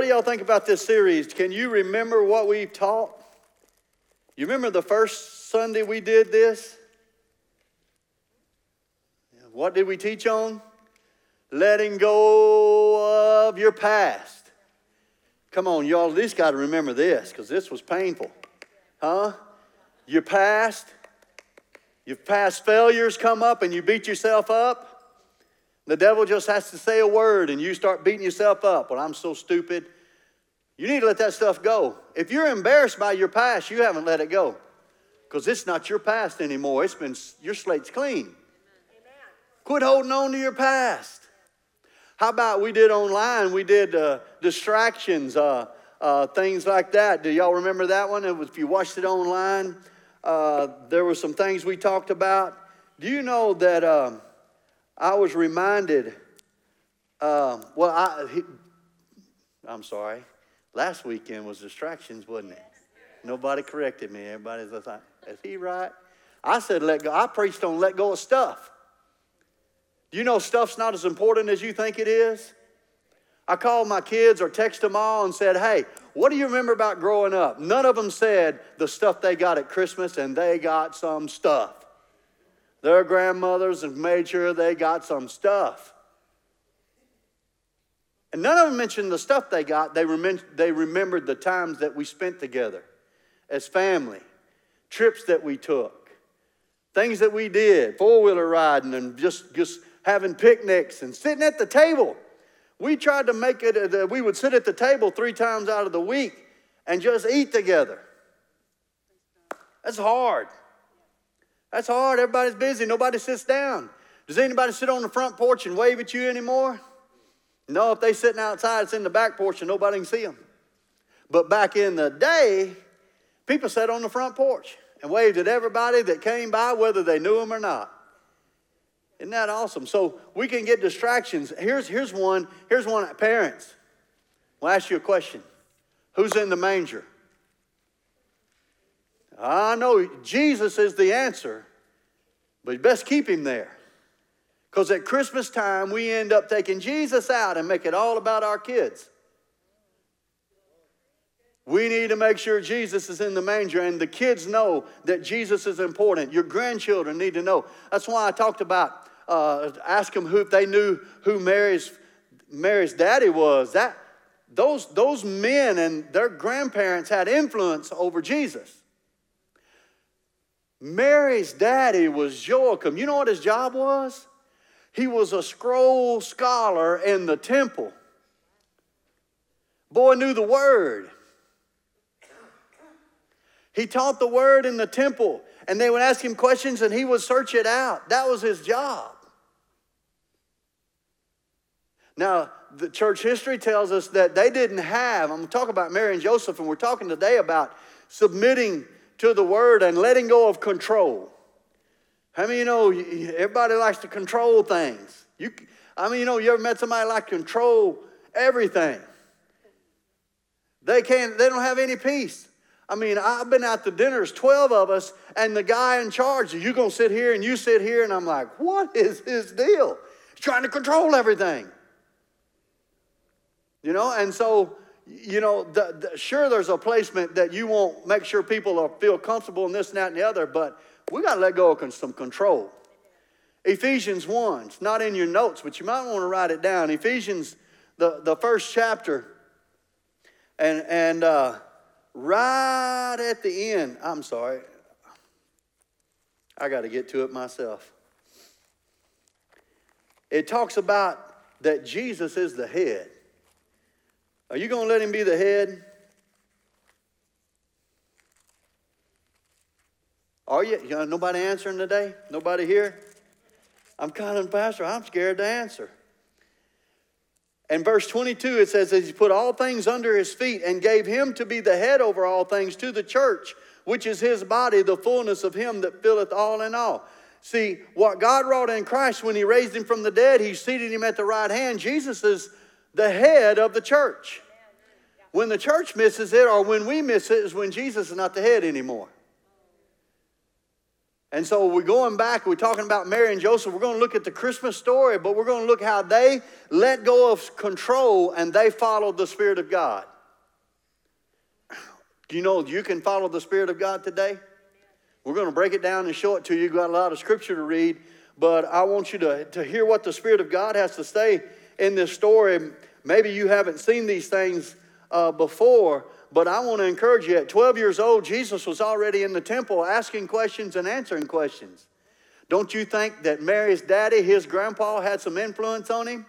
what do y'all think about this series? Can you remember what we've taught? You remember the first Sunday we did this? What did we teach on? Letting go of your past. Come on, y'all, at least got to remember this because this was painful. Huh? Your past, your past failures come up and you beat yourself up. The devil just has to say a word and you start beating yourself up. Well, I'm so stupid. You need to let that stuff go. If you're embarrassed by your past, you haven't let it go. Because it's not your past anymore. It's been your slate's clean. Amen. Quit holding on to your past. How about we did online? We did uh, distractions, uh, uh, things like that. Do y'all remember that one? Was, if you watched it online, uh, there were some things we talked about. Do you know that? I was reminded, um, well, I, he, I'm sorry, last weekend was distractions, wasn't it? Nobody corrected me. Everybody's like, is he right? I said, let go. I preached on let go of stuff. Do you know stuff's not as important as you think it is? I called my kids or texted them all and said, hey, what do you remember about growing up? None of them said the stuff they got at Christmas and they got some stuff. Their grandmothers have made sure they got some stuff. And none of them mentioned the stuff they got. They, rem- they remembered the times that we spent together as family, trips that we took, things that we did, four wheeler riding, and just, just having picnics and sitting at the table. We tried to make it uh, that we would sit at the table three times out of the week and just eat together. That's hard. That's hard. Everybody's busy. Nobody sits down. Does anybody sit on the front porch and wave at you anymore? No, if they're sitting outside, it's in the back porch and nobody can see them. But back in the day, people sat on the front porch and waved at everybody that came by, whether they knew them or not. Isn't that awesome? So we can get distractions. Here's, here's one. Here's one. Parents, I'll ask you a question. Who's in the manger? I know Jesus is the answer, but you best keep him there. Because at Christmas time, we end up taking Jesus out and make it all about our kids. We need to make sure Jesus is in the manger, and the kids know that Jesus is important. Your grandchildren need to know. That's why I talked about uh, ask them who if they knew who Mary's Mary's daddy was. That those those men and their grandparents had influence over Jesus. Mary's daddy was Joachim. You know what his job was? He was a scroll scholar in the temple. Boy knew the word. He taught the word in the temple, and they would ask him questions and he would search it out. That was his job. Now, the church history tells us that they didn't have, I'm talking about Mary and Joseph, and we're talking today about submitting to the word and letting go of control. How many you know everybody likes to control things? You, I mean, you know, you ever met somebody like control everything? They can't, they don't have any peace. I mean, I've been out to dinners, 12 of us, and the guy in charge, you gonna sit here and you sit here, and I'm like, what is his deal? He's trying to control everything. You know, and so you know, the, the, sure, there's a placement that you won't make sure people are, feel comfortable in this and that and the other, but we got to let go of some control. Ephesians 1, it's not in your notes, but you might want to write it down. Ephesians, the, the first chapter, and, and uh, right at the end, I'm sorry, I got to get to it myself. It talks about that Jesus is the head. Are you going to let him be the head? Are you? you know, nobody answering today? Nobody here? I'm of pastor. I'm scared to answer. In verse 22, it says that he put all things under his feet and gave him to be the head over all things to the church, which is his body, the fullness of him that filleth all in all. See, what God wrought in Christ when He raised Him from the dead, He seated Him at the right hand. Jesus is the head of the church. When the church misses it or when we miss it is when Jesus is not the head anymore. And so we're going back, we're talking about Mary and Joseph. We're going to look at the Christmas story, but we're going to look how they let go of control and they followed the Spirit of God. Do you know you can follow the Spirit of God today? We're going to break it down and show it to you. You've got a lot of scripture to read, but I want you to, to hear what the Spirit of God has to say in this story. Maybe you haven't seen these things uh, before, but I want to encourage you. At 12 years old, Jesus was already in the temple asking questions and answering questions. Don't you think that Mary's daddy, his grandpa, had some influence on him?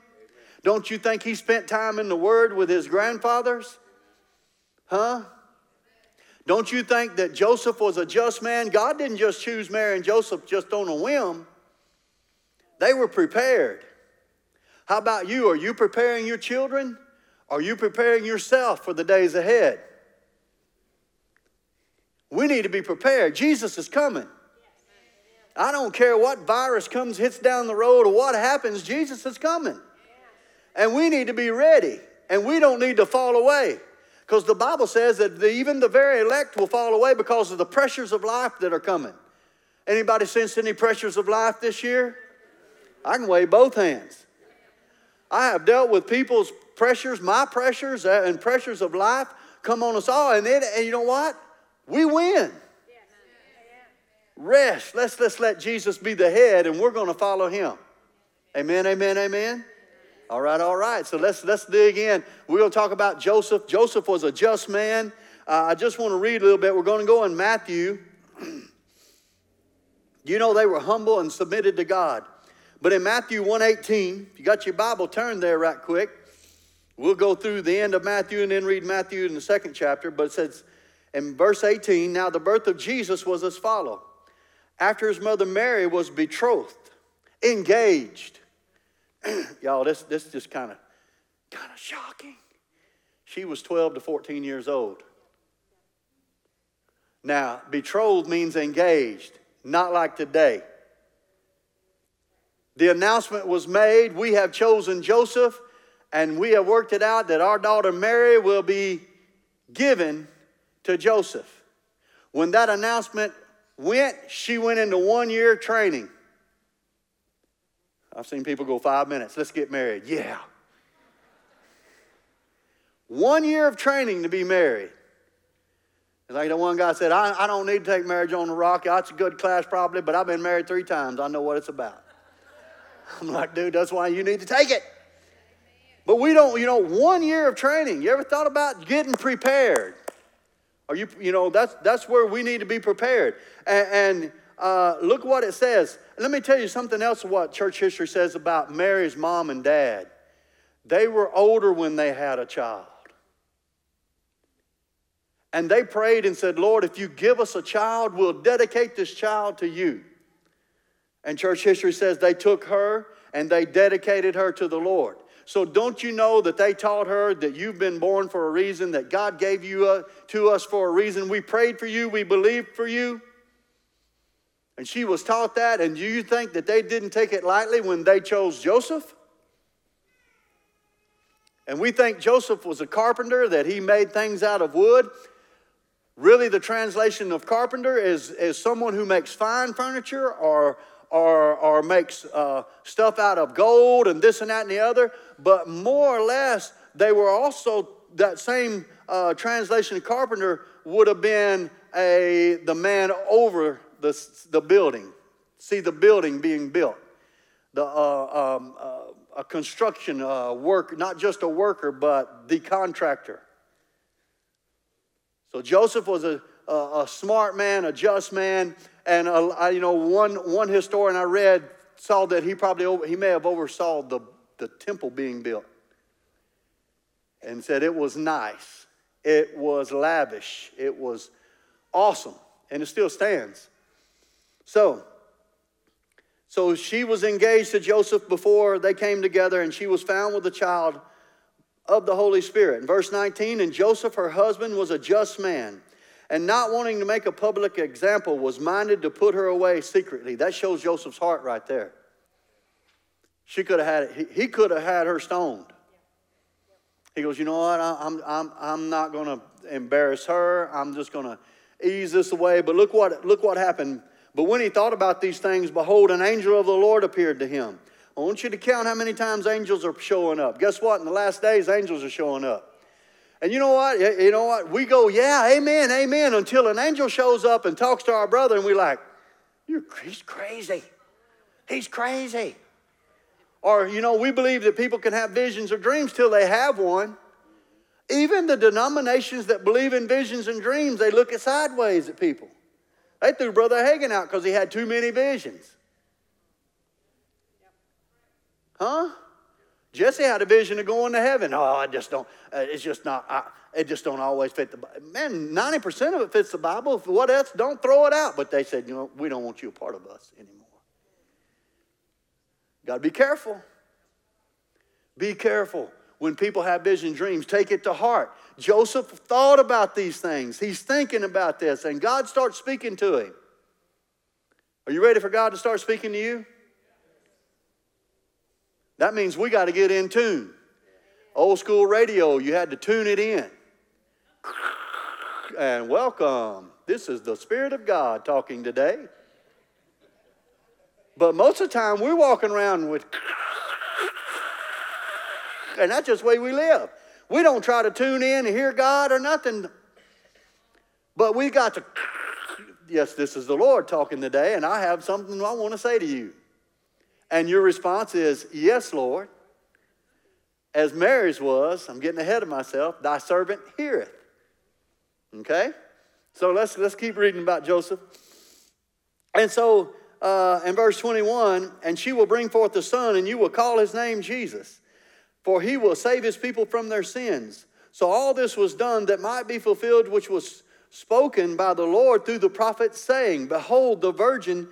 Don't you think he spent time in the Word with his grandfathers? Huh? Don't you think that Joseph was a just man? God didn't just choose Mary and Joseph just on a whim, they were prepared. How about you? Are you preparing your children? Are you preparing yourself for the days ahead? We need to be prepared. Jesus is coming. I don't care what virus comes, hits down the road, or what happens, Jesus is coming. And we need to be ready. And we don't need to fall away. Because the Bible says that the, even the very elect will fall away because of the pressures of life that are coming. Anybody sense any pressures of life this year? I can wave both hands. I have dealt with people's pressures, my pressures, uh, and pressures of life come on us all. And, then, and you know what? We win. Rest. Let's, let's let Jesus be the head and we're going to follow him. Amen, amen, amen. All right, all right. So let's let's dig in. We're going to talk about Joseph. Joseph was a just man. Uh, I just want to read a little bit. We're going to go in Matthew. you know they were humble and submitted to God. But in Matthew 118, if you got your Bible, turn there right quick. We'll go through the end of Matthew and then read Matthew in the second chapter. But it says, in verse 18, now the birth of Jesus was as follow. After his mother Mary was betrothed, engaged. Y'all, this this just kind of kind of shocking. She was 12 to 14 years old. Now, betrothed means engaged, not like today. The announcement was made, we have chosen Joseph, and we have worked it out that our daughter Mary will be given to Joseph. When that announcement went, she went into one year training. I've seen people go five minutes, let's get married. Yeah. One year of training to be married. Like the one guy said, I, I don't need to take marriage on the rock. That's a good class probably, but I've been married three times. I know what it's about. I'm like, dude, that's why you need to take it. But we don't, you know, one year of training. You ever thought about getting prepared? Are you, you know, that's, that's where we need to be prepared. And, and uh, look what it says. Let me tell you something else what church history says about Mary's mom and dad. They were older when they had a child. And they prayed and said, Lord, if you give us a child, we'll dedicate this child to you. And church history says they took her and they dedicated her to the Lord. So don't you know that they taught her that you've been born for a reason, that God gave you uh, to us for a reason? We prayed for you, we believed for you. And she was taught that, and do you think that they didn't take it lightly when they chose Joseph? And we think Joseph was a carpenter, that he made things out of wood. Really, the translation of carpenter is, is someone who makes fine furniture or or, or makes uh, stuff out of gold and this and that and the other, but more or less, they were also, that same uh, translation carpenter would have been a, the man over the, the building. See the building being built. The, uh, um, uh, a construction uh, work, not just a worker, but the contractor. So Joseph was a, a, a smart man, a just man, and uh, you know, one, one historian I read saw that he probably over, he may have oversaw the, the temple being built and said it was nice, it was lavish, it was awesome, and it still stands. So, so she was engaged to Joseph before they came together, and she was found with a child of the Holy Spirit. In verse 19, and Joseph, her husband, was a just man and not wanting to make a public example, was minded to put her away secretly. That shows Joseph's heart right there. She could have had it, he, could have had her stoned. He goes, You know what? I, I'm, I'm, I'm not going to embarrass her. I'm just going to ease this away. But look what, look what happened. But when he thought about these things, behold, an angel of the Lord appeared to him. I want you to count how many times angels are showing up. Guess what? In the last days, angels are showing up. And you know what? You know what? We go, yeah, amen, amen, until an angel shows up and talks to our brother, and we're like, You're, he's crazy. He's crazy. Or, you know, we believe that people can have visions or dreams till they have one. Even the denominations that believe in visions and dreams, they look at sideways at people. They threw Brother Hagin out because he had too many visions. Huh? Jesse had a vision of going to heaven. Oh, I just don't, uh, it's just not, I, it just don't always fit the Bible. Man, 90% of it fits the Bible. What else? Don't throw it out. But they said, you know, we don't want you a part of us anymore. Got to be careful. Be careful. When people have vision dreams, take it to heart. Joseph thought about these things. He's thinking about this, and God starts speaking to him. Are you ready for God to start speaking to you? That means we got to get in tune. Old school radio, you had to tune it in. And welcome. This is the Spirit of God talking today. But most of the time, we're walking around with, and that's just the way we live. We don't try to tune in and hear God or nothing. But we got to, yes, this is the Lord talking today, and I have something I want to say to you. And your response is, Yes, Lord. As Mary's was, I'm getting ahead of myself, thy servant heareth. Okay? So let's, let's keep reading about Joseph. And so uh, in verse 21, and she will bring forth a son, and you will call his name Jesus, for he will save his people from their sins. So all this was done that might be fulfilled, which was spoken by the Lord through the prophet, saying, Behold, the virgin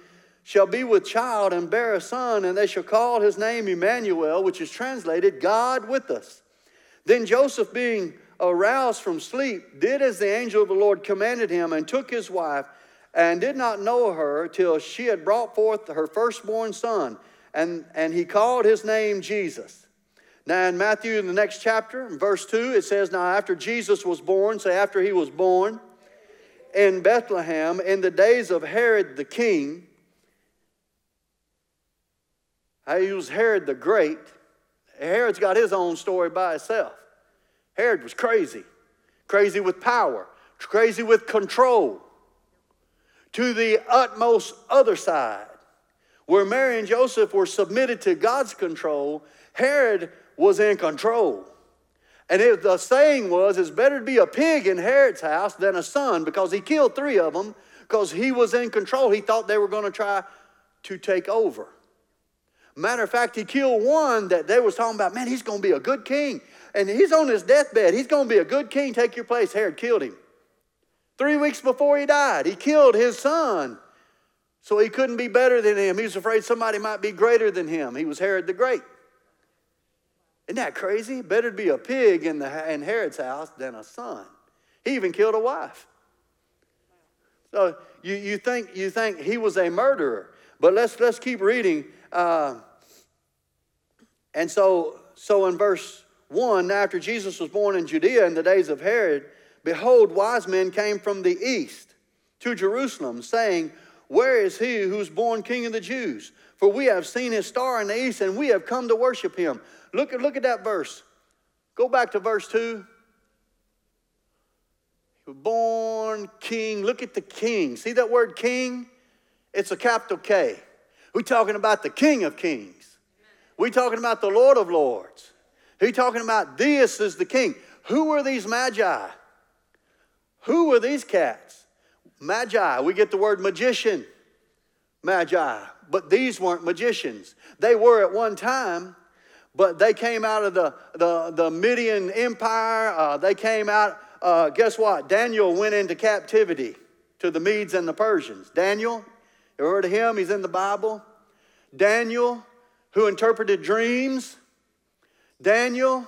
shall be with child and bear a son, and they shall call his name Emmanuel, which is translated God with us. Then Joseph, being aroused from sleep, did as the angel of the Lord commanded him, and took his wife, and did not know her till she had brought forth her firstborn son, and, and he called his name Jesus. Now, in Matthew, in the next chapter, in verse 2, it says, Now, after Jesus was born, say, after he was born, in Bethlehem, in the days of Herod the king, he was Herod the Great. Herod's got his own story by itself. Herod was crazy, crazy with power, crazy with control, to the utmost other side. Where Mary and Joseph were submitted to God's control, Herod was in control. And it, the saying was, it's better to be a pig in Herod's house than a son because he killed three of them because he was in control. He thought they were going to try to take over. Matter of fact, he killed one that they was talking about, man, he's going to be a good king. And he's on his deathbed. He's going to be a good king. Take your place. Herod killed him. Three weeks before he died, he killed his son. So he couldn't be better than him. He was afraid somebody might be greater than him. He was Herod the Great. Isn't that crazy? Better to be a pig in, the, in Herod's house than a son. He even killed a wife. So you, you, think, you think he was a murderer. But let's, let's keep reading. Uh, and so, so in verse 1, after Jesus was born in Judea in the days of Herod, behold, wise men came from the east to Jerusalem, saying, Where is he who's born king of the Jews? For we have seen his star in the east, and we have come to worship him. Look at, look at that verse. Go back to verse 2. He was born king. Look at the king. See that word king? It's a capital K. We're talking about the King of Kings. We talking about the Lord of Lords. He talking about this is the king. Who were these magi? Who were these cats? Magi. We get the word magician. Magi. But these weren't magicians. They were at one time, but they came out of the, the, the Median Empire. Uh, they came out, uh, guess what? Daniel went into captivity to the Medes and the Persians. Daniel, you heard of him? He's in the Bible. Daniel who interpreted dreams, Daniel,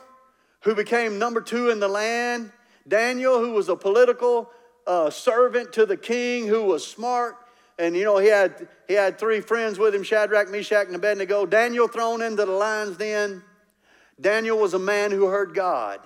who became number two in the land, Daniel, who was a political uh, servant to the king who was smart. And you know, he had he had three friends with him, Shadrach, Meshach, and Abednego. Daniel thrown into the lion's den. Daniel was a man who heard God.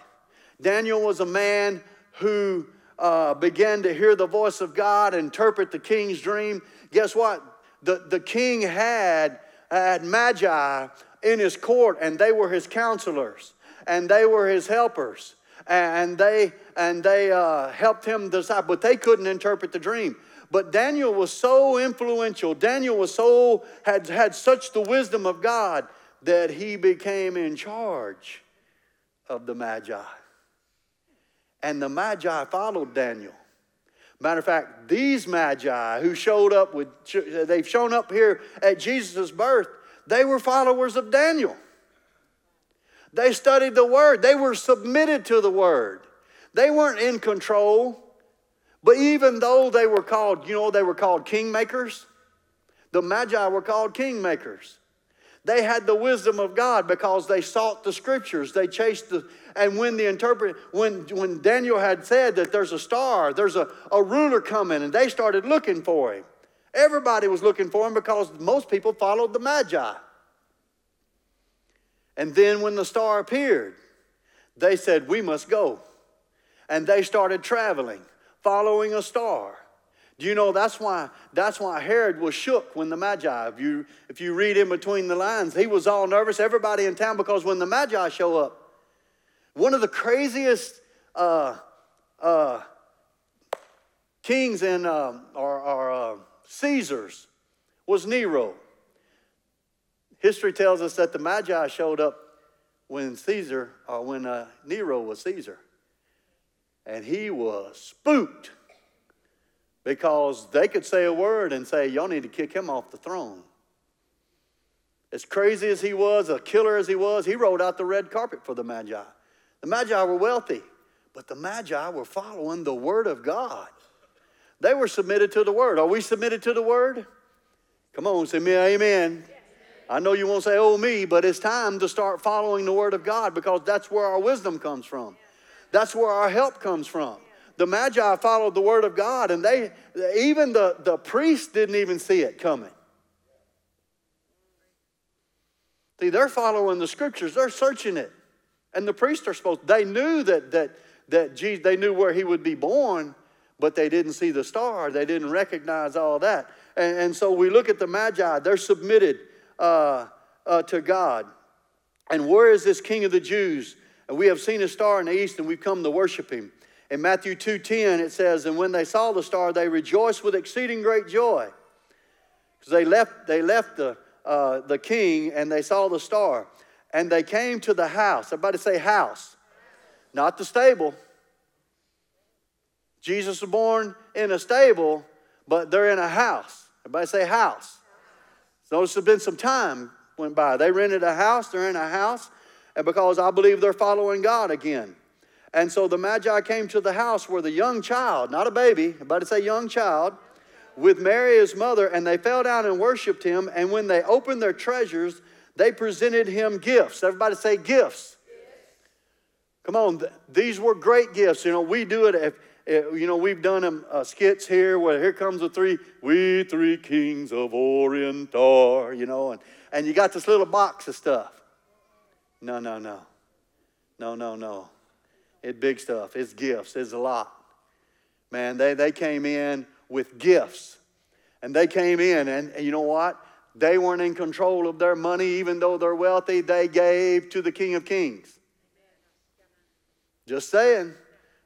Daniel was a man who uh, began to hear the voice of God, interpret the king's dream. Guess what? The, the king had, had magi in his court, and they were his counselors, and they were his helpers, and they and they uh, helped him decide, but they couldn't interpret the dream. But Daniel was so influential. Daniel was so had had such the wisdom of God that he became in charge of the magi. And the magi followed Daniel. Matter of fact, these magi who showed up with, they've shown up here at Jesus' birth, they were followers of Daniel. They studied the word, they were submitted to the word. They weren't in control. But even though they were called, you know, they were called kingmakers, the magi were called kingmakers. They had the wisdom of God because they sought the scriptures. They chased the, and when the interpret, when, when Daniel had said that there's a star, there's a, a ruler coming, and they started looking for him. Everybody was looking for him because most people followed the Magi. And then when the star appeared, they said, We must go. And they started traveling, following a star. Do you know that's why that's why Herod was shook when the Magi, if you if you read in between the lines, he was all nervous, everybody in town, because when the Magi show up, one of the craziest uh, uh, kings in uh, our, our uh, Caesars was Nero. History tells us that the Magi showed up when Caesar, or when uh, Nero was Caesar, and he was spooked because they could say a word and say, Y'all need to kick him off the throne. As crazy as he was, a killer as he was, he rolled out the red carpet for the Magi. The Magi were wealthy, but the Magi were following the Word of God. They were submitted to the Word. Are we submitted to the Word? Come on, say me, amen. I know you won't say, oh, me, but it's time to start following the Word of God because that's where our wisdom comes from. That's where our help comes from the Magi followed the word of God, and they even the, the priests didn't even see it coming. See, they're following the scriptures, they're searching it. And the priests are supposed, they knew that that that Jesus, they knew where he would be born, but they didn't see the star. They didn't recognize all that. And, and so we look at the Magi, they're submitted uh, uh, to God. And where is this King of the Jews? And we have seen a star in the east and we've come to worship him. In Matthew 2:10 it says, "And when they saw the star, they rejoiced with exceeding great joy." Because they left, they left the, uh, the king and they saw the star. And they came to the house. Everybody say house. Not the stable. Jesus was born in a stable, but they're in a house. Everybody say house. Notice there's been some time went by. They rented a house, they're in a house, and because I believe they're following God again. And so the Magi came to the house where the young child, not a baby, it's a young child, with Mary his mother, and they fell down and worshiped him. And when they opened their treasures, they presented him gifts. Everybody say gifts. Come on, these were great gifts. You know, we do it if, you know, we've done them uh, skits here where here comes the three, we three kings of Orient are, you know, and, and you got this little box of stuff. No, no, no. No, no, no. It's big stuff. It's gifts. It's a lot. Man, they, they came in with gifts. And they came in, and, and you know what? They weren't in control of their money, even though they're wealthy. They gave to the King of Kings. Just saying.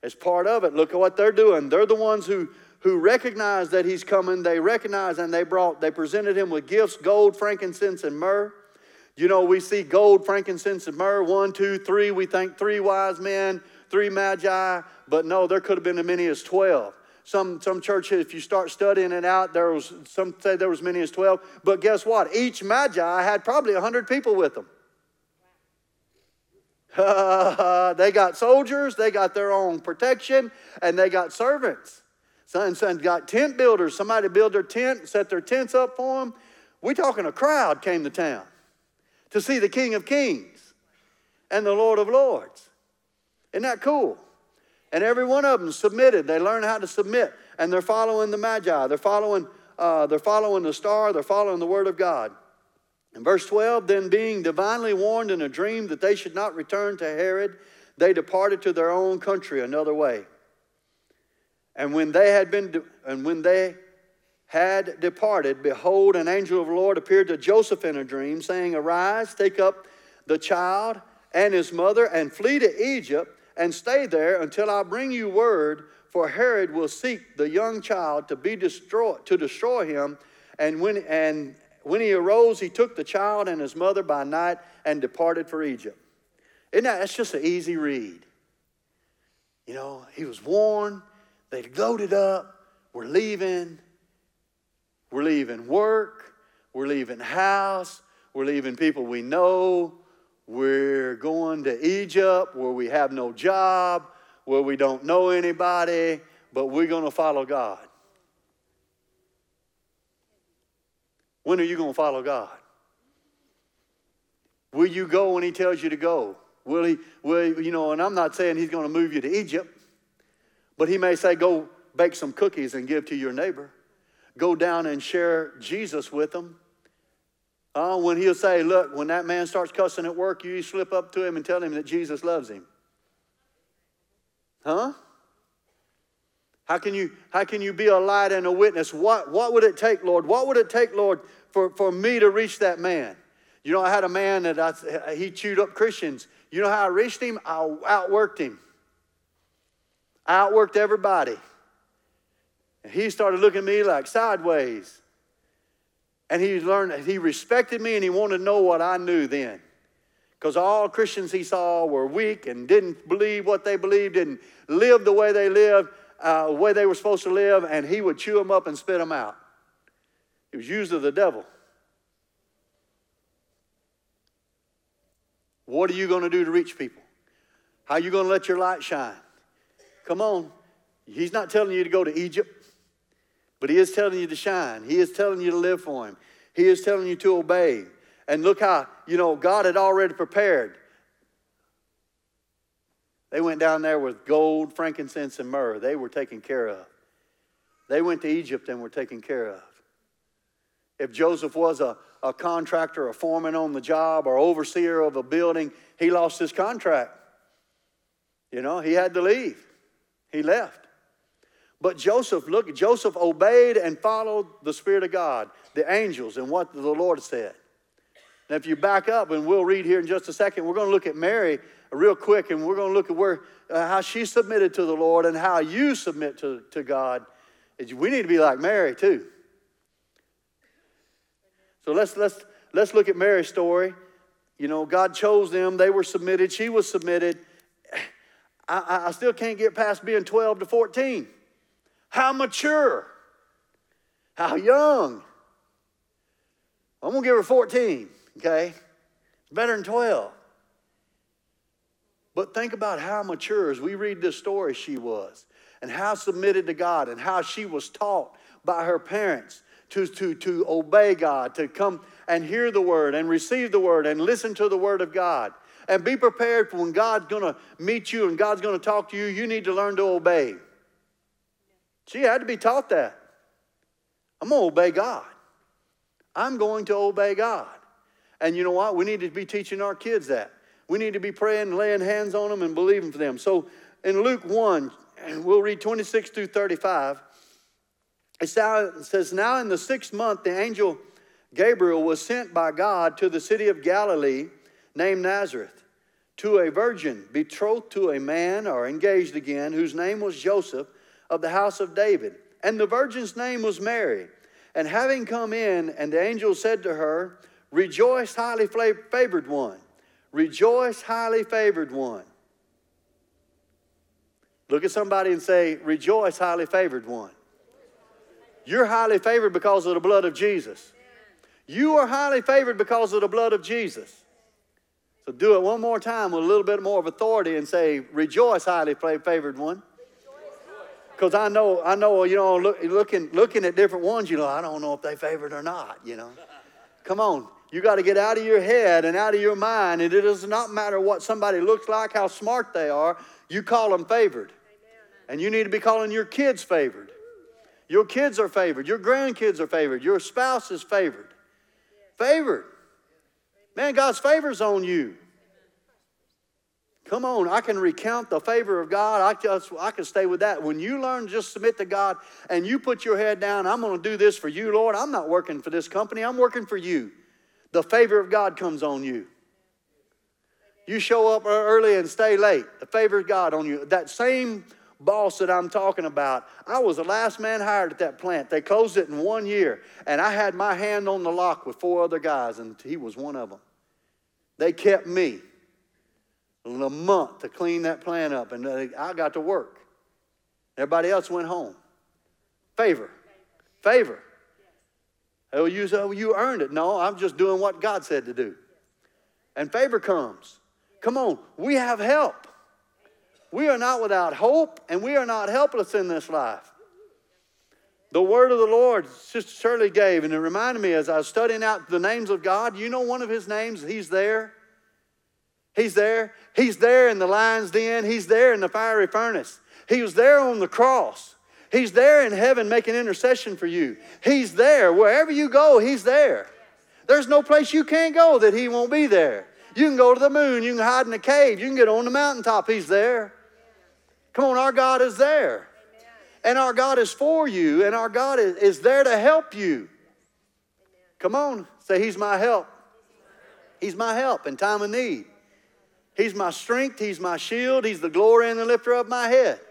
It's part of it. Look at what they're doing. They're the ones who, who recognize that he's coming. They recognize and they brought, they presented him with gifts, gold, frankincense, and myrrh. You know, we see gold, frankincense, and myrrh. One, two, three. We think three wise men three magi, but no, there could have been as many as 12. Some, some churches, if you start studying it out, there was some say there was as many as 12. But guess what? Each magi had probably 100 people with them. they got soldiers, they got their own protection, and they got servants. Some, some got tent builders. Somebody build their tent, set their tents up for them. We talking a crowd came to town to see the King of Kings and the Lord of Lords. Isn't that cool? And every one of them submitted. They learned how to submit. And they're following the Magi. They're following, uh, they're following the star. They're following the Word of God. In verse 12, then being divinely warned in a dream that they should not return to Herod, they departed to their own country another way. And when they had been, and when they had departed, behold, an angel of the Lord appeared to Joseph in a dream, saying, Arise, take up the child and his mother, and flee to Egypt, and stay there until I bring you word. For Herod will seek the young child to be destroyed, to destroy him. And when and when he arose, he took the child and his mother by night and departed for Egypt. Isn't that that's just an easy read? You know, he was warned, they loaded up, we're leaving. We're leaving work, we're leaving house, we're leaving people we know, we're going to Egypt where we have no job, where we don't know anybody, but we're going to follow God. When are you going to follow God? Will you go when He tells you to go? Will He, will, you know, and I'm not saying He's going to move you to Egypt, but He may say, go bake some cookies and give to your neighbor go down and share Jesus with them. Uh, when he'll say, Look, when that man starts cussing at work, you slip up to him and tell him that Jesus loves him. Huh? How can you, how can you be a light and a witness? What, what would it take, Lord? What would it take, Lord, for, for me to reach that man? You know, I had a man that I, he chewed up Christians. You know how I reached him? I outworked him. I outworked everybody. And he started looking at me like sideways. And he learned, he respected me and he wanted to know what I knew then. Because all Christians he saw were weak and didn't believe what they believed, didn't live the way they lived, uh, the way they were supposed to live, and he would chew them up and spit them out. He was used of the devil. What are you going to do to reach people? How are you going to let your light shine? Come on. He's not telling you to go to Egypt. But He is telling you to shine. He is telling you to live for Him. He is telling you to obey. And look how, you know, God had already prepared. They went down there with gold, frankincense, and myrrh. They were taken care of. They went to Egypt and were taken care of. If Joseph was a, a contractor, a foreman on the job, or overseer of a building, he lost his contract. You know, he had to leave. He left. But Joseph, look, Joseph obeyed and followed the Spirit of God, the angels, and what the Lord said. Now, if you back up, and we'll read here in just a second, we're going to look at Mary real quick, and we're going to look at where uh, how she submitted to the Lord and how you submit to, to God. We need to be like Mary too. So let's let's let's look at Mary's story. You know, God chose them; they were submitted. She was submitted. I, I still can't get past being 12 to 14. How mature? How young? I'm going to give her 14, okay? Better than 12. But think about how mature, as we read this story, she was, and how submitted to God, and how she was taught by her parents to, to, to obey God, to come and hear the word, and receive the word, and listen to the word of God. And be prepared for when God's going to meet you and God's going to talk to you, you need to learn to obey. She had to be taught that. I'm going to obey God. I'm going to obey God. And you know what? We need to be teaching our kids that. We need to be praying laying hands on them and believing for them. So in Luke 1, we'll read 26 through 35. It says, Now in the sixth month, the angel Gabriel was sent by God to the city of Galilee named Nazareth to a virgin betrothed to a man or engaged again whose name was Joseph of the house of David. And the virgin's name was Mary. And having come in, and the angel said to her, Rejoice, highly favored one. Rejoice, highly favored one. Look at somebody and say, Rejoice, highly favored one. You're highly favored because of the blood of Jesus. You are highly favored because of the blood of Jesus. So do it one more time with a little bit more of authority and say, Rejoice, highly favored one. Because I know, I know, you know, look, looking, looking at different ones, you know, I don't know if they favored or not, you know. Come on. You got to get out of your head and out of your mind. And it does not matter what somebody looks like, how smart they are, you call them favored. And you need to be calling your kids favored. Your kids are favored. Your grandkids are favored. Your spouse is favored. Favored. Man, God's favor's on you. Come on, I can recount the favor of God. I, just, I can stay with that. When you learn to just submit to God and you put your head down, I'm going to do this for you, Lord. I'm not working for this company, I'm working for you. The favor of God comes on you. You show up early and stay late. The favor of God on you. That same boss that I'm talking about, I was the last man hired at that plant. They closed it in one year, and I had my hand on the lock with four other guys, and he was one of them. They kept me a month to clean that plant up, and uh, I got to work. Everybody else went home. Favor. Favor. Oh, you, oh, you earned it. No, I'm just doing what God said to do. And favor comes. Come on, we have help. We are not without hope, and we are not helpless in this life. The word of the Lord, Sister Shirley gave, and it reminded me as I was studying out the names of God, you know one of his names, he's there. He's there. He's there in the lion's den. He's there in the fiery furnace. He was there on the cross. He's there in heaven making intercession for you. He's there. Wherever you go, He's there. There's no place you can't go that He won't be there. You can go to the moon. You can hide in a cave. You can get on the mountaintop. He's there. Come on, our God is there. And our God is for you, and our God is, is there to help you. Come on, say, He's my help. He's my help in time of need. He's my strength, He's my shield, He's the glory and the lifter of my head.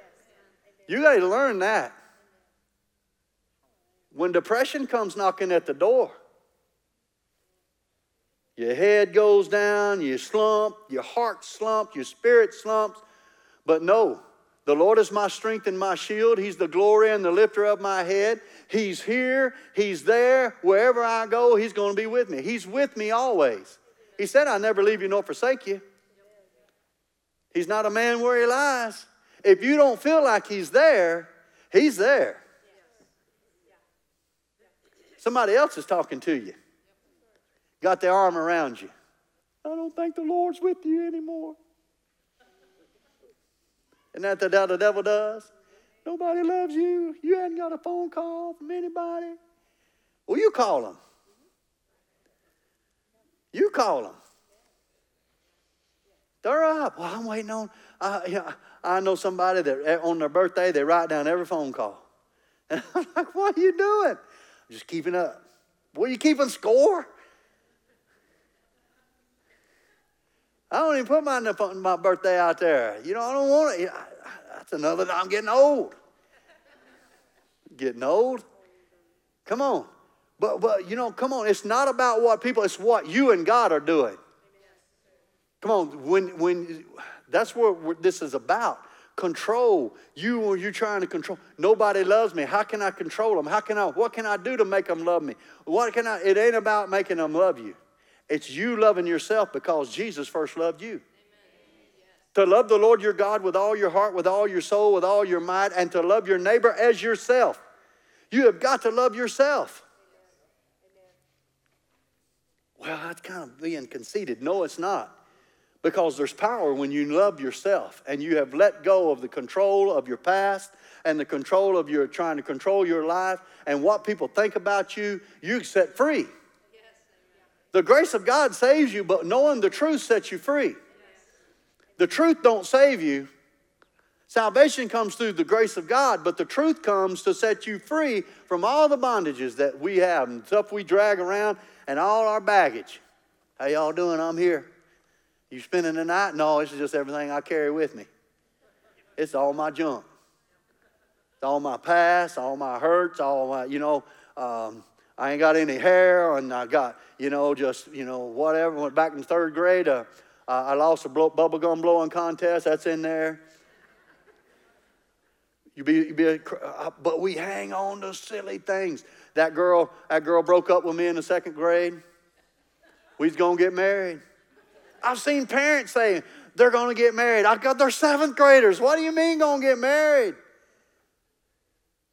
You got to learn that. When depression comes knocking at the door, your head goes down, you slump, your heart slumps, your spirit slumps. But no, the Lord is my strength and my shield. He's the glory and the lifter of my head. He's here, He's there. Wherever I go, He's going to be with me. He's with me always. He said, I never leave you nor forsake you. He's not a man where he lies. If you don't feel like he's there, he's there. Somebody else is talking to you. Got their arm around you. I don't think the Lord's with you anymore. Isn't that the, the devil does? Nobody loves you. You hadn't got a phone call from anybody. Well, you call them. You call them. Up. Well, I'm waiting on. You know, I know somebody that eh, on their birthday they write down every phone call. And I'm like, what are you doing? I'm just keeping up. Are you keeping score? I don't even put my, my birthday out there. You know, I don't want it. That's another, I'm getting old. Getting old? Come on. But, but, you know, come on. It's not about what people, it's what you and God are doing. Come on, when, when that's what this is about. Control. You or you trying to control. Nobody loves me. How can I control them? How can I, what can I do to make them love me? What can I, it ain't about making them love you. It's you loving yourself because Jesus first loved you. To love the Lord your God with all your heart, with all your soul, with all your might, and to love your neighbor as yourself. You have got to love yourself. Well, that's kind of being conceited. No, it's not. Because there's power when you love yourself and you have let go of the control of your past and the control of your trying to control your life and what people think about you, you set free. The grace of God saves you, but knowing the truth sets you free. The truth don't save you. Salvation comes through the grace of God, but the truth comes to set you free from all the bondages that we have and stuff we drag around and all our baggage. How y'all doing? I'm here. You spending the night? No, this is just everything I carry with me. It's all my junk. It's all my past, all my hurts, all my, you know, um, I ain't got any hair, and I got, you know, just, you know, whatever. Went back in third grade, uh, I lost a blow, bubble gum blowing contest. That's in there. You be, you be, uh, but we hang on to silly things. That girl, that girl broke up with me in the second grade. We's gonna get married. I've seen parents say they're going to get married. I've got their seventh graders. What do you mean going to get married?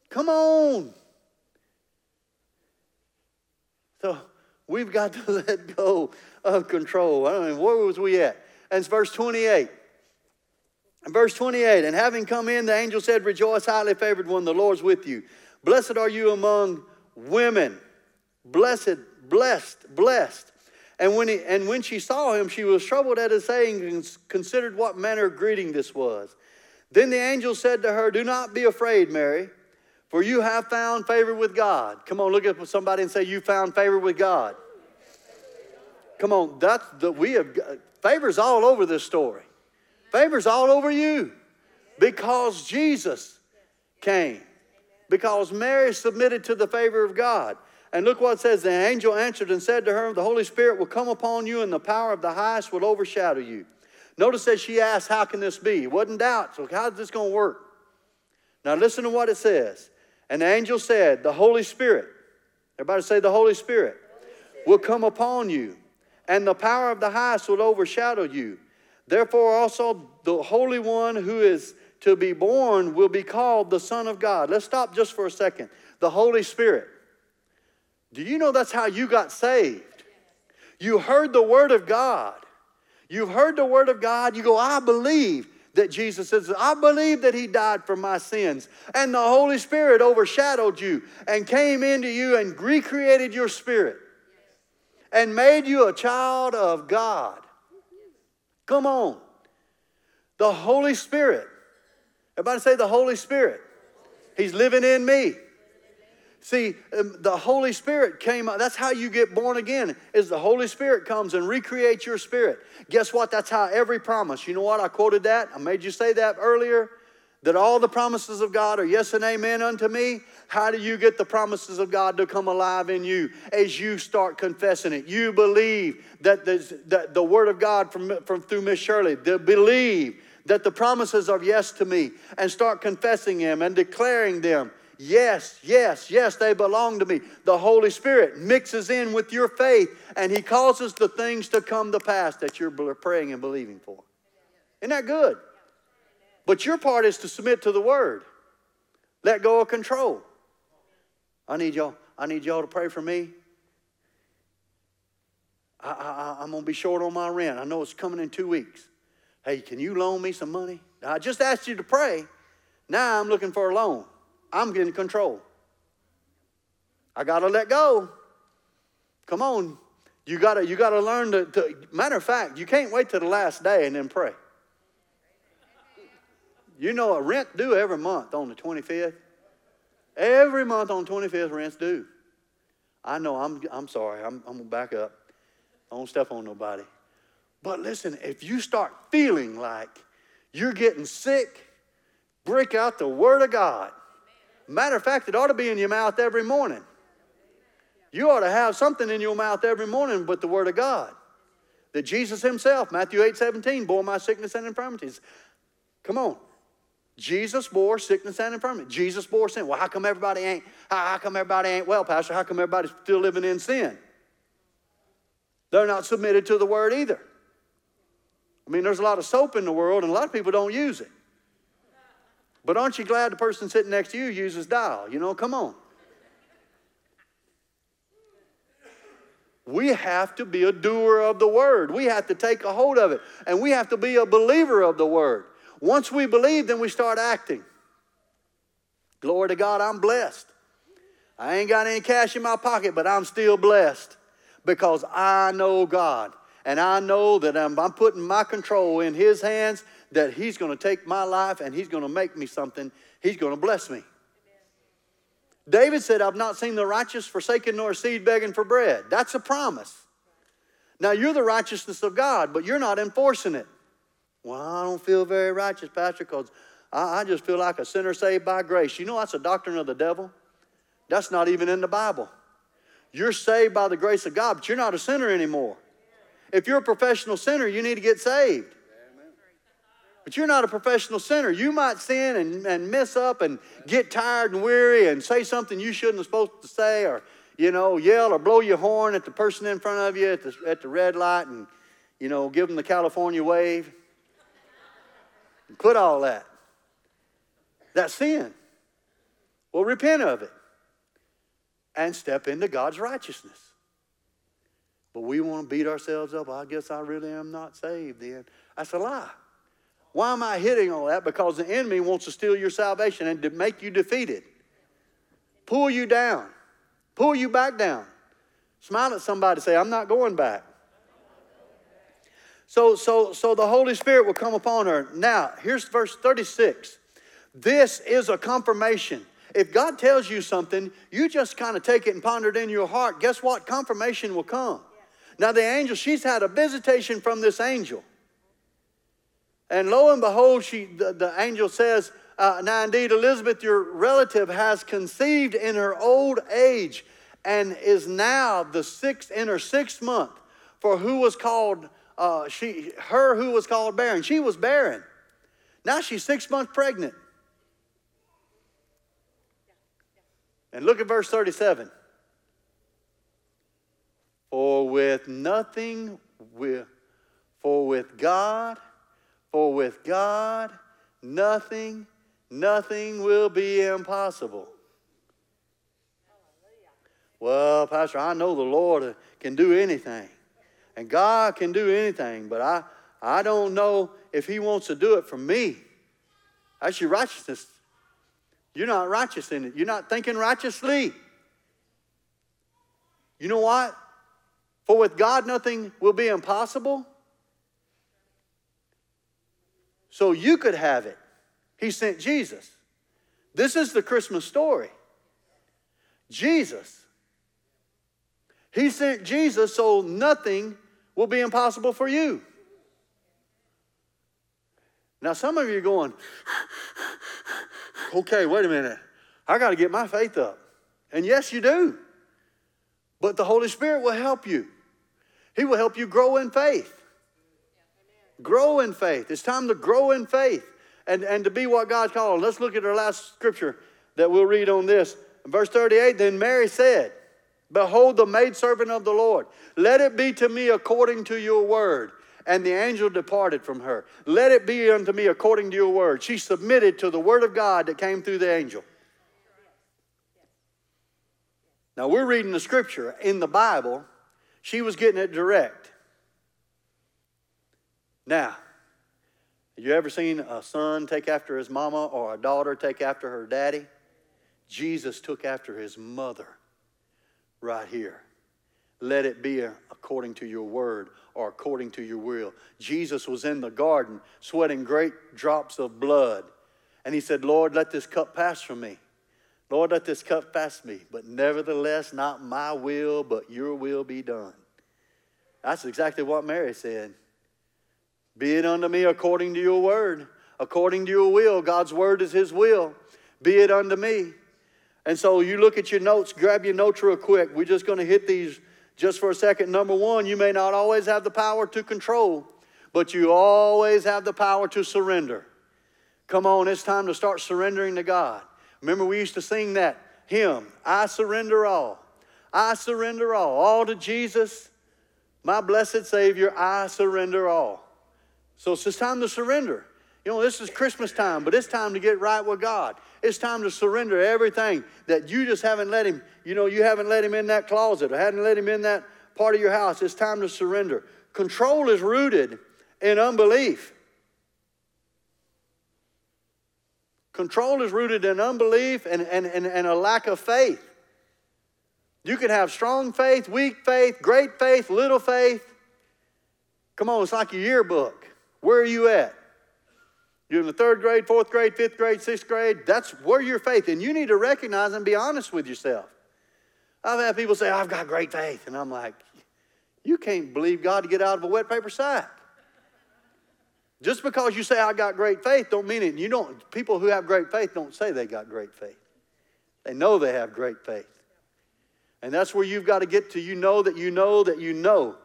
Come on. So we've got to let go of control. I don't know, where was we at? And it's verse 28. And Verse 28 And having come in, the angel said, Rejoice, highly favored one, the Lord's with you. Blessed are you among women. Blessed, blessed, blessed. And when, he, and when she saw him, she was troubled at his saying and considered what manner of greeting this was. Then the angel said to her, Do not be afraid, Mary, for you have found favor with God. Come on, look at somebody and say, You found favor with God. Come on, that's the we have favors all over this story. Favors all over you because Jesus came. Because Mary submitted to the favor of God. And look what it says the angel answered and said to her, The Holy Spirit will come upon you, and the power of the highest will overshadow you. Notice that she asked, How can this be? It wasn't doubt. So, how's this going to work? Now, listen to what it says. And the angel said, The Holy Spirit, everybody say, The Holy Spirit, will come upon you, and the power of the highest will overshadow you. Therefore, also the Holy One who is to be born will be called the Son of God. Let's stop just for a second. The Holy Spirit. Do you know that's how you got saved? You heard the Word of God. You've heard the Word of God. You go, I believe that Jesus says, I believe that He died for my sins. And the Holy Spirit overshadowed you and came into you and recreated your spirit and made you a child of God. Come on. The Holy Spirit. Everybody say the Holy Spirit. He's living in me. See, um, the Holy Spirit came, that's how you get born again, is the Holy Spirit comes and recreates your spirit. Guess what? That's how every promise, you know what? I quoted that. I made you say that earlier, that all the promises of God are yes and amen unto me. How do you get the promises of God to come alive in you? As you start confessing it. You believe that the, that the word of God from, from through Miss Shirley, the believe that the promises are yes to me and start confessing them and declaring them Yes, yes, yes, they belong to me. The Holy Spirit mixes in with your faith and He causes the things to come to pass that you're praying and believing for. Isn't that good? But your part is to submit to the Word. Let go of control. I need y'all, I need y'all to pray for me. I, I, I'm going to be short on my rent. I know it's coming in two weeks. Hey, can you loan me some money? I just asked you to pray. Now I'm looking for a loan. I'm getting control. I got to let go. Come on. You got to you got to learn to, to, matter of fact, you can't wait till the last day and then pray. You know a rent due every month on the 25th. Every month on 25th, rent's due. I know, I'm, I'm sorry. I'm, I'm going to back up. I don't step on nobody. But listen, if you start feeling like you're getting sick, break out the Word of God Matter of fact, it ought to be in your mouth every morning. You ought to have something in your mouth every morning but the Word of God. That Jesus Himself, Matthew 8 17, bore my sickness and infirmities. Come on. Jesus bore sickness and infirmity. Jesus bore sin. Well, how come everybody ain't, how, how come everybody ain't well, Pastor? How come everybody's still living in sin? They're not submitted to the word either. I mean, there's a lot of soap in the world, and a lot of people don't use it. But aren't you glad the person sitting next to you uses dial? You know, come on. We have to be a doer of the word. We have to take a hold of it. And we have to be a believer of the word. Once we believe, then we start acting. Glory to God, I'm blessed. I ain't got any cash in my pocket, but I'm still blessed because I know God. And I know that I'm, I'm putting my control in His hands that He's going to take my life and He's going to make me something. He's going to bless me. David said, I've not seen the righteous forsaken nor seed begging for bread. That's a promise. Now, you're the righteousness of God, but you're not enforcing it. Well, I don't feel very righteous, Pastor, because I, I just feel like a sinner saved by grace. You know, that's a doctrine of the devil. That's not even in the Bible. You're saved by the grace of God, but you're not a sinner anymore. If you're a professional sinner, you need to get saved. But you're not a professional sinner. You might sin and, and mess up and get tired and weary and say something you shouldn't have supposed to say or, you know, yell or blow your horn at the person in front of you at the, at the red light and, you know, give them the California wave. Quit all that. That's sin. Well, repent of it and step into God's righteousness. But we want to beat ourselves up. I guess I really am not saved then. That's a lie. Why am I hitting all that? Because the enemy wants to steal your salvation and to make you defeated, pull you down, pull you back down. Smile at somebody, say, I'm not going back. So, so, so the Holy Spirit will come upon her. Now, here's verse 36. This is a confirmation. If God tells you something, you just kind of take it and ponder it in your heart. Guess what? Confirmation will come. Now, the angel, she's had a visitation from this angel. And lo and behold, she, the, the angel says, uh, Now indeed, Elizabeth, your relative, has conceived in her old age and is now the sixth in her sixth month. For who was called uh, she, her who was called barren, she was barren. Now she's six months pregnant. And look at verse 37. For with nothing, with, for with God, for with God, nothing, nothing will be impossible. Well, Pastor, I know the Lord can do anything. And God can do anything, but I, I don't know if He wants to do it for me. That's your righteousness. You're not righteous in it. You're not thinking righteously. You know what? For with God, nothing will be impossible. So you could have it. He sent Jesus. This is the Christmas story. Jesus. He sent Jesus so nothing will be impossible for you. Now, some of you are going, okay, wait a minute. I got to get my faith up. And yes, you do. But the Holy Spirit will help you. He will help you grow in faith. Grow in faith. It's time to grow in faith and, and to be what God's called. Let's look at our last scripture that we'll read on this. verse 38 Then Mary said, Behold, the maidservant of the Lord. Let it be to me according to your word. And the angel departed from her. Let it be unto me according to your word. She submitted to the word of God that came through the angel. Now, we're reading the scripture in the Bible. She was getting it direct. Now, you ever seen a son take after his mama or a daughter take after her daddy? Jesus took after his mother right here. Let it be according to your word or according to your will. Jesus was in the garden sweating great drops of blood. And he said, Lord, let this cup pass from me. Lord, let this cup pass me. But nevertheless, not my will, but your will be done. That's exactly what Mary said. Be it unto me according to your word, according to your will. God's word is his will. Be it unto me. And so you look at your notes, grab your notes real quick. We're just going to hit these just for a second. Number one, you may not always have the power to control, but you always have the power to surrender. Come on, it's time to start surrendering to God. Remember, we used to sing that hymn, I surrender all. I surrender all. All to Jesus, my blessed Savior, I surrender all. So it's just time to surrender. You know, this is Christmas time, but it's time to get right with God. It's time to surrender everything that you just haven't let Him, you know, you haven't let Him in that closet or hadn't let Him in that part of your house. It's time to surrender. Control is rooted in unbelief. Control is rooted in unbelief and, and, and, and a lack of faith. You can have strong faith, weak faith, great faith, little faith. Come on, it's like a yearbook. Where are you at? You're in the third grade, fourth grade, fifth grade, sixth grade. That's where your faith. And you need to recognize and be honest with yourself. I've had people say, I've got great faith. And I'm like, you can't believe God to get out of a wet paper sack. Just because you say I got great faith don't mean it. You don't people who have great faith don't say they got great faith. They know they have great faith. And that's where you've got to get to you know that you know that you know.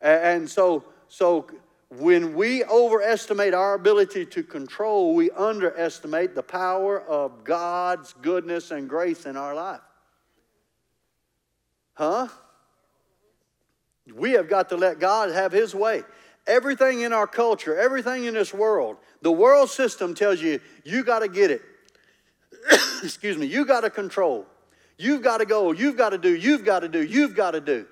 And so so when we overestimate our ability to control, we underestimate the power of God's goodness and grace in our life. Huh? We have got to let God have His way. Everything in our culture, everything in this world, the world system tells you, you got to get it. Excuse me, you got to control. You've got to go. You've got to do. You've got to do. You've got to do.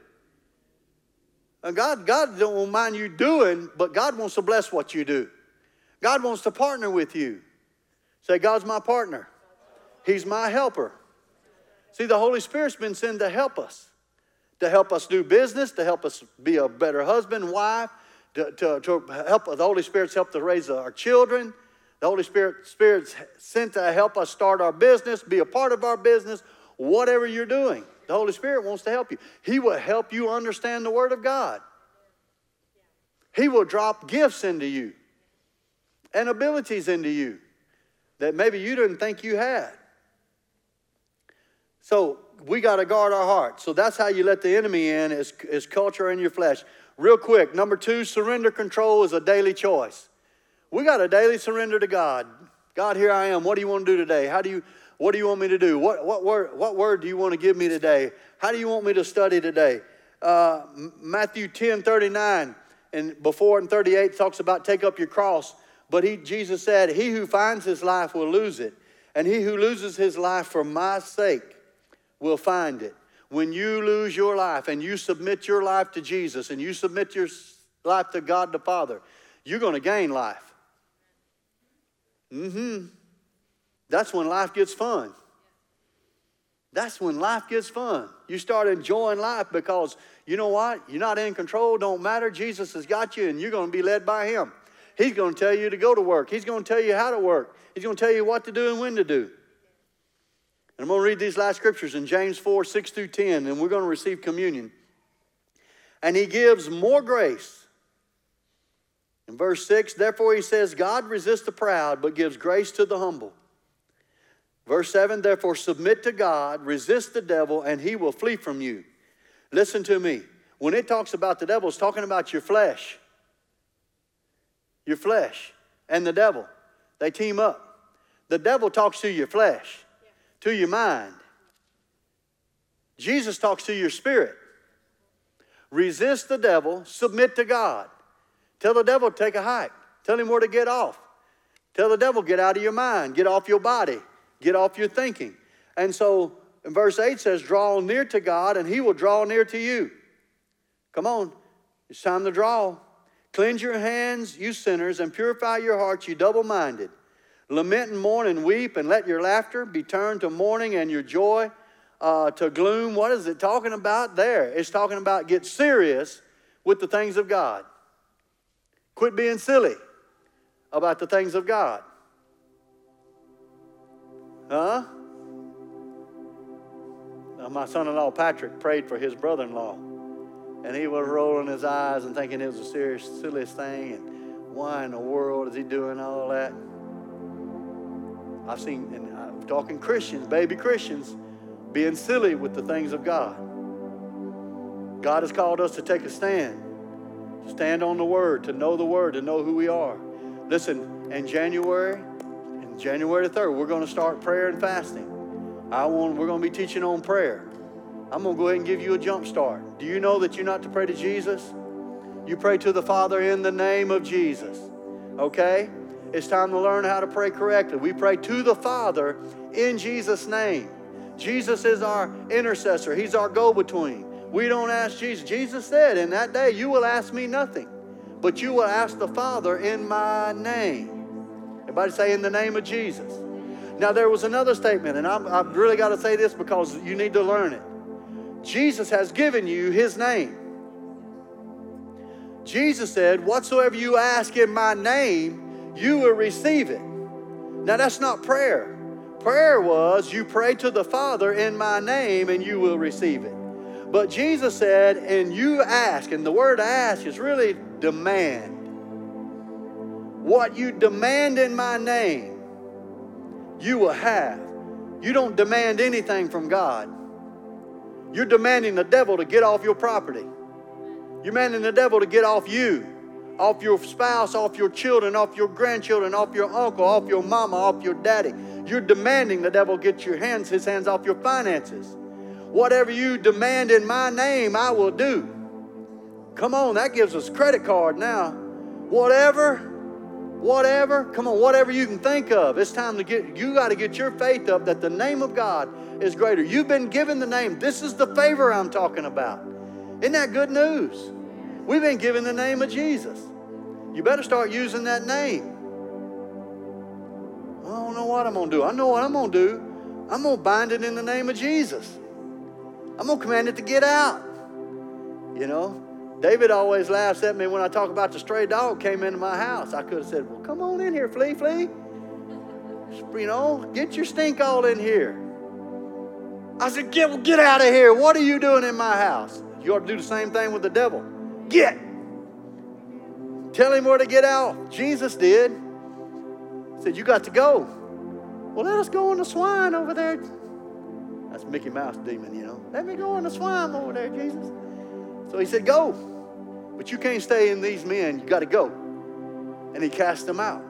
God, God don't mind you doing, but God wants to bless what you do. God wants to partner with you. Say, God's my partner, He's my helper. See, the Holy Spirit's been sent to help us, to help us do business, to help us be a better husband, wife, to, to, to help the Holy Spirit's help to raise our children. The Holy Spirit, Spirit's sent to help us start our business, be a part of our business, whatever you're doing. The Holy Spirit wants to help you. He will help you understand the Word of God. He will drop gifts into you and abilities into you that maybe you didn't think you had. So we got to guard our heart. So that's how you let the enemy in is, is culture in your flesh. Real quick, number two, surrender control is a daily choice. We got a daily surrender to God. God, here I am. What do you want to do today? How do you what do you want me to do? What, what, word, what word do you want to give me today? How do you want me to study today? Uh, Matthew 10 39 and before in 38 talks about take up your cross. But he, Jesus said, He who finds his life will lose it, and he who loses his life for my sake will find it. When you lose your life and you submit your life to Jesus and you submit your life to God the Father, you're going to gain life. Mm hmm. That's when life gets fun. That's when life gets fun. You start enjoying life because you know what? You're not in control, don't matter. Jesus has got you and you're going to be led by Him. He's going to tell you to go to work, He's going to tell you how to work, He's going to tell you what to do and when to do. And I'm going to read these last scriptures in James 4 6 through 10, and we're going to receive communion. And He gives more grace. In verse 6, therefore He says, God resists the proud, but gives grace to the humble. Verse 7 Therefore, submit to God, resist the devil, and he will flee from you. Listen to me. When it talks about the devil, it's talking about your flesh. Your flesh and the devil. They team up. The devil talks to your flesh, to your mind. Jesus talks to your spirit. Resist the devil, submit to God. Tell the devil to take a hike. Tell him where to get off. Tell the devil, get out of your mind, get off your body. Get off your thinking. And so in verse 8 says, Draw near to God, and he will draw near to you. Come on, it's time to draw. Cleanse your hands, you sinners, and purify your hearts, you double minded. Lament and mourn and weep, and let your laughter be turned to mourning and your joy uh, to gloom. What is it talking about there? It's talking about get serious with the things of God. Quit being silly about the things of God. Huh? Now, my son in law Patrick prayed for his brother in law. And he was rolling his eyes and thinking it was the serious, silliest thing. And why in the world is he doing all that? I've seen, and I'm talking Christians, baby Christians, being silly with the things of God. God has called us to take a stand, to stand on the Word, to know the Word, to know who we are. Listen, in January, January 3rd, we're going to start prayer and fasting. I want, we're going to be teaching on prayer. I'm going to go ahead and give you a jump start. Do you know that you're not to pray to Jesus? You pray to the Father in the name of Jesus. Okay? It's time to learn how to pray correctly. We pray to the Father in Jesus' name. Jesus is our intercessor, He's our go between. We don't ask Jesus. Jesus said, In that day, you will ask me nothing, but you will ask the Father in my name. Everybody say, in the name of Jesus. Now, there was another statement, and I'm, I've really got to say this because you need to learn it. Jesus has given you his name. Jesus said, Whatsoever you ask in my name, you will receive it. Now, that's not prayer. Prayer was, You pray to the Father in my name, and you will receive it. But Jesus said, And you ask, and the word ask is really demand. What you demand in my name, you will have. You don't demand anything from God. You're demanding the devil to get off your property. You're demanding the devil to get off you, off your spouse, off your children, off your grandchildren, off your uncle, off your mama, off your daddy. You're demanding the devil get your hands, his hands off your finances. Whatever you demand in my name, I will do. Come on, that gives us credit card now. Whatever whatever, come on, whatever you can think of. It's time to get, you got to get your faith up that the name of God is greater. You've been given the name. This is the favor I'm talking about. Isn't that good news? We've been given the name of Jesus. You better start using that name. I don't know what I'm going to do. I know what I'm going to do. I'm going to bind it in the name of Jesus. I'm going to command it to get out. You know, David always laughs at me when I talk about the stray dog came into my house. I could have said, Well, come on in here, flea, flea. You know, get your stink all in here. I said, Get, get out of here. What are you doing in my house? You ought to do the same thing with the devil. Get. Tell him where to get out. Jesus did. He said, You got to go. Well, let us go on the swine over there. That's Mickey Mouse demon, you know. Let me go on the swine over there, Jesus. So he said, Go. But you can't stay in these men. You got to go. And he cast them out.